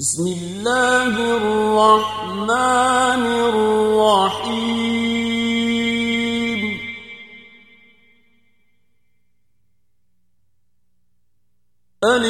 بسم الله الرحمن الرحيم. ألف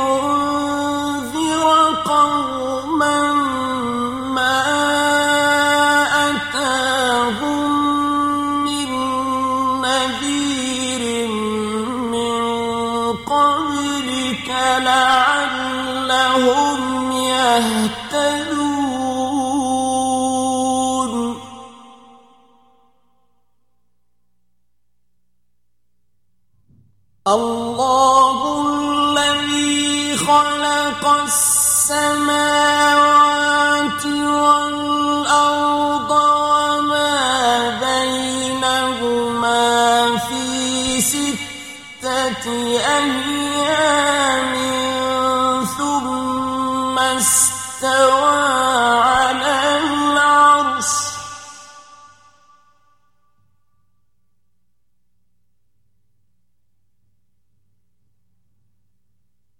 Oh. خلق السماوات والأرض وما بينهما في ستة أيام ثم استوى على العرش.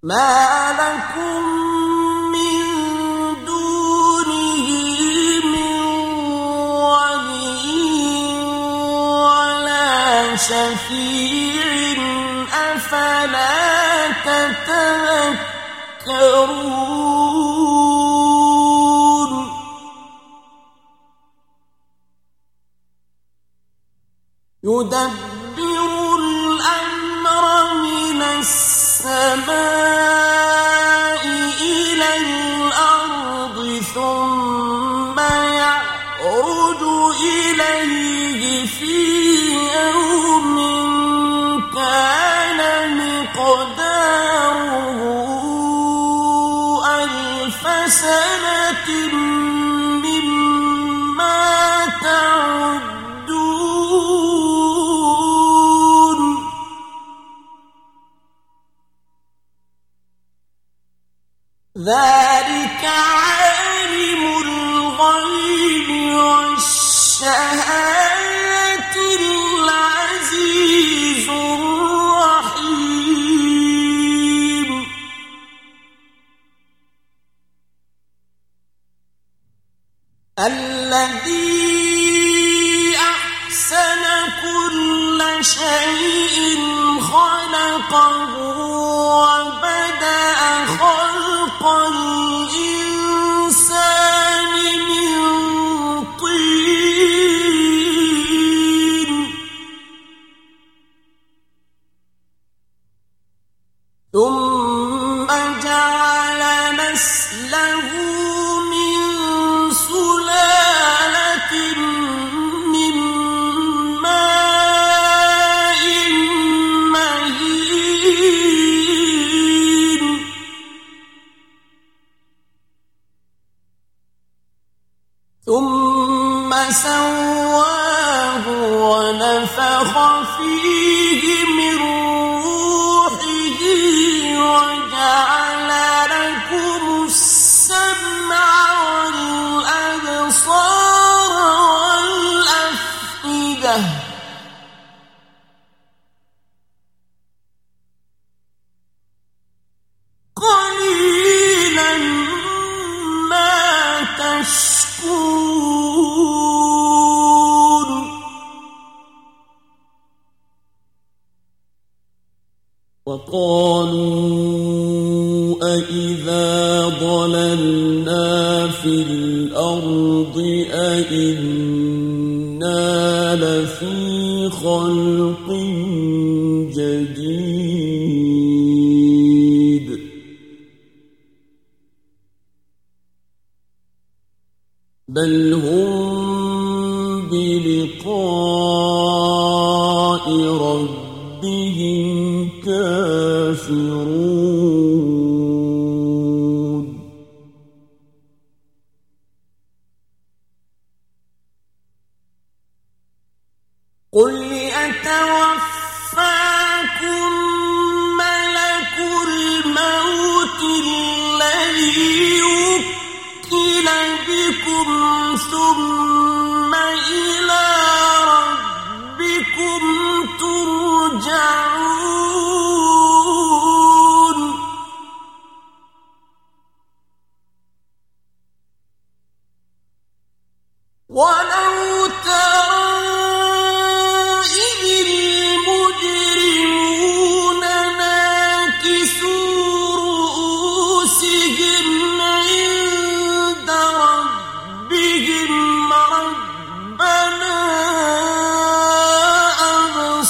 ما لكم من دونه من ولي ولا شفيع أفلا تتذكرون؟ يدبر الأمر من السماء مقداره ألف سنة مما تعدون. ذلك شيء خلقه وبدأ خلق ثم سواه ونفخ فيه من روحه وجعل وقالوا أإذا ضللنا في الأرض أإنا لفي خلق جديد بل هم بلقاء ربهم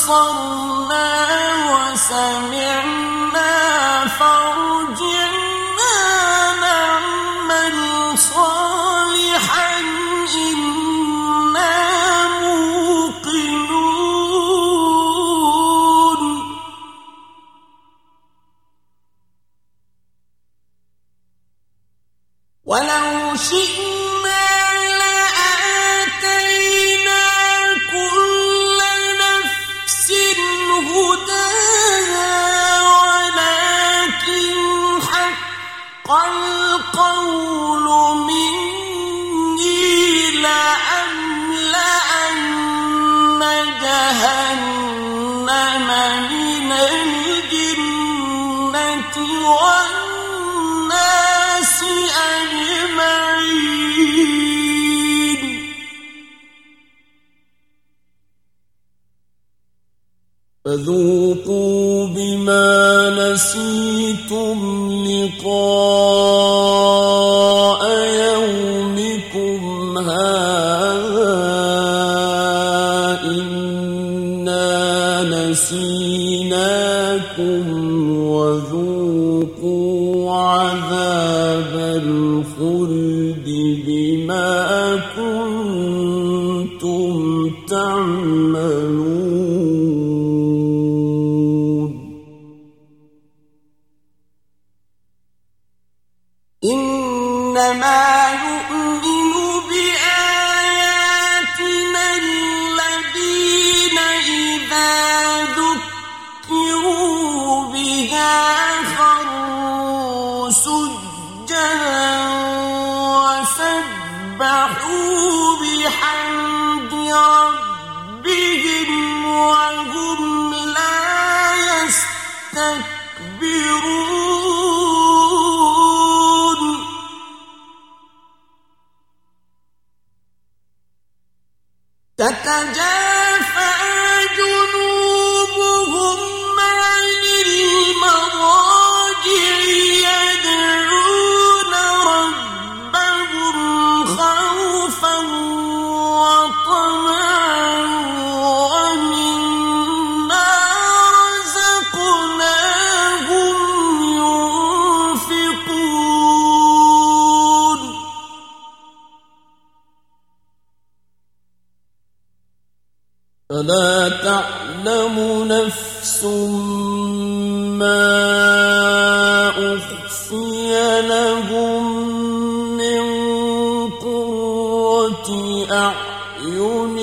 صرف هداها ولكن حق فذوقوا بما نسيتم لقاء السماء فلا تعلم نفس ما أخفي لهم من قرة أعين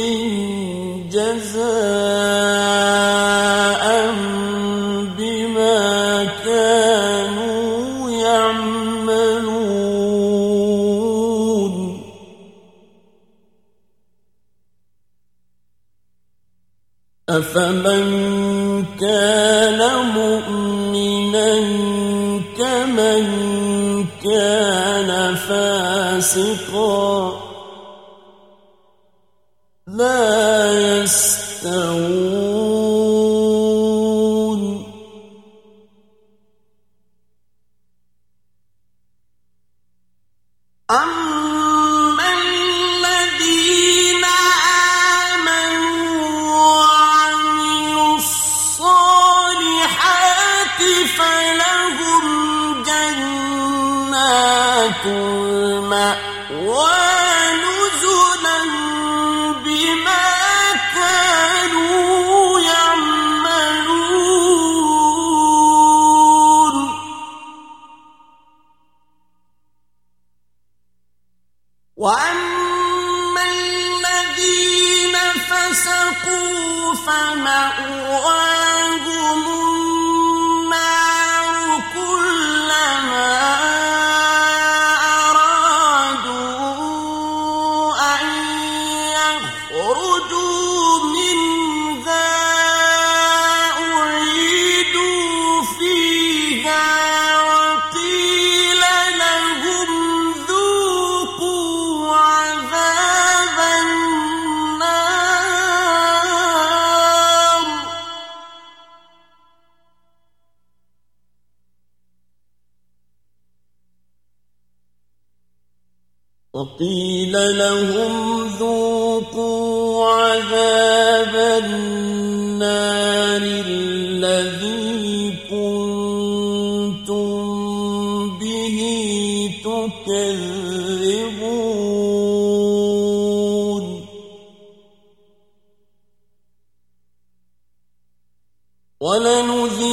جزاء بما كانوا يعملون. أفمن كان مؤمنا كمن كان فاسقا لا يستوون المأوى نزلا بما كانوا يعملون. وأما الذين فسقوا فمأواهم وقيل لهم ذوقوا عذاب النار الذي كنتم به تكذبون. ولنذيقنهم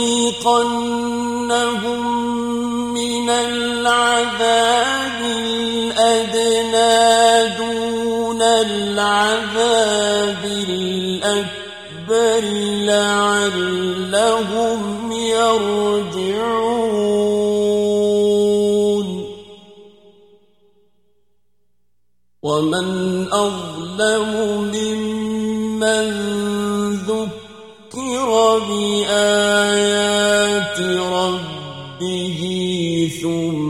من العذاب العذاب الأكبر لعلهم يرجعون. ومن أظلم ممن ذكر بآيات ربه ثم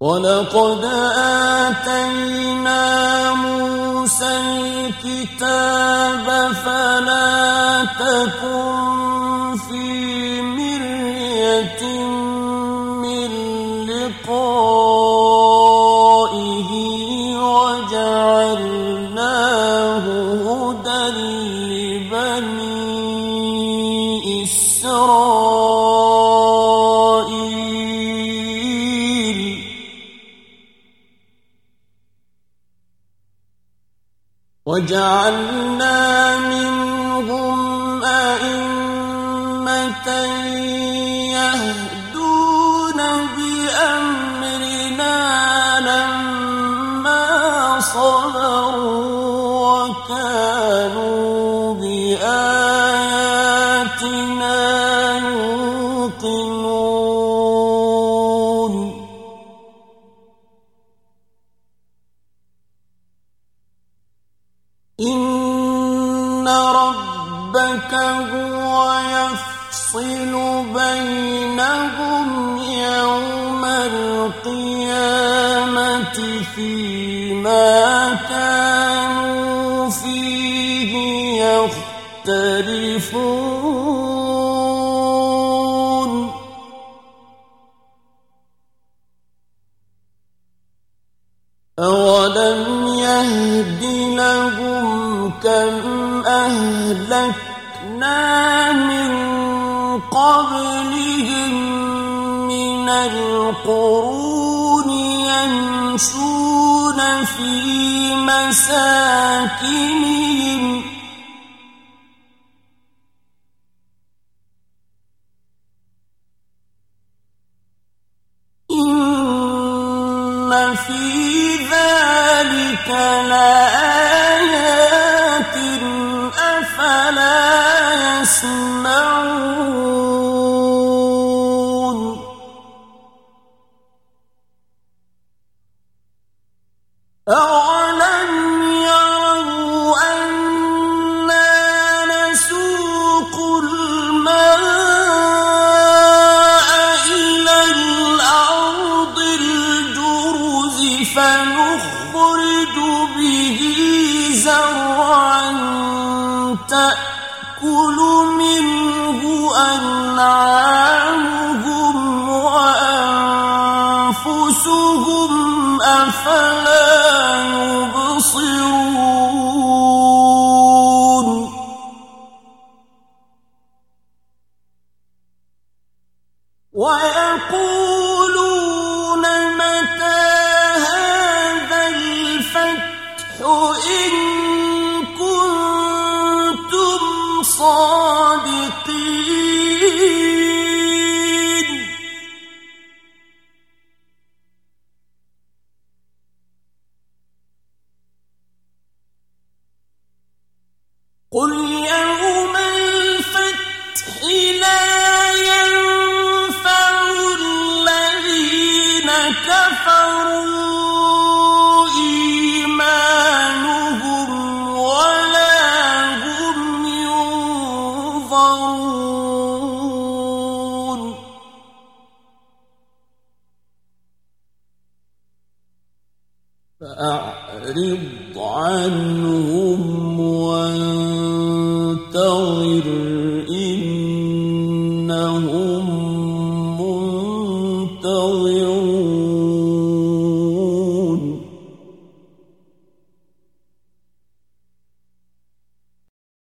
ولقد آتينا موسى الكتاب فلا تكن وجعلنا منهم أئمة ربك هو يفصل بينهم يوم القيامة فيما كانوا فيه يختلفون. أولم يهد لهم كم من قبلهم من القرون يمشون في مساكنهم إن في ذلك لآيات زرعا تأكل منه أنعامهم happen. فأعرض عنهم وانظر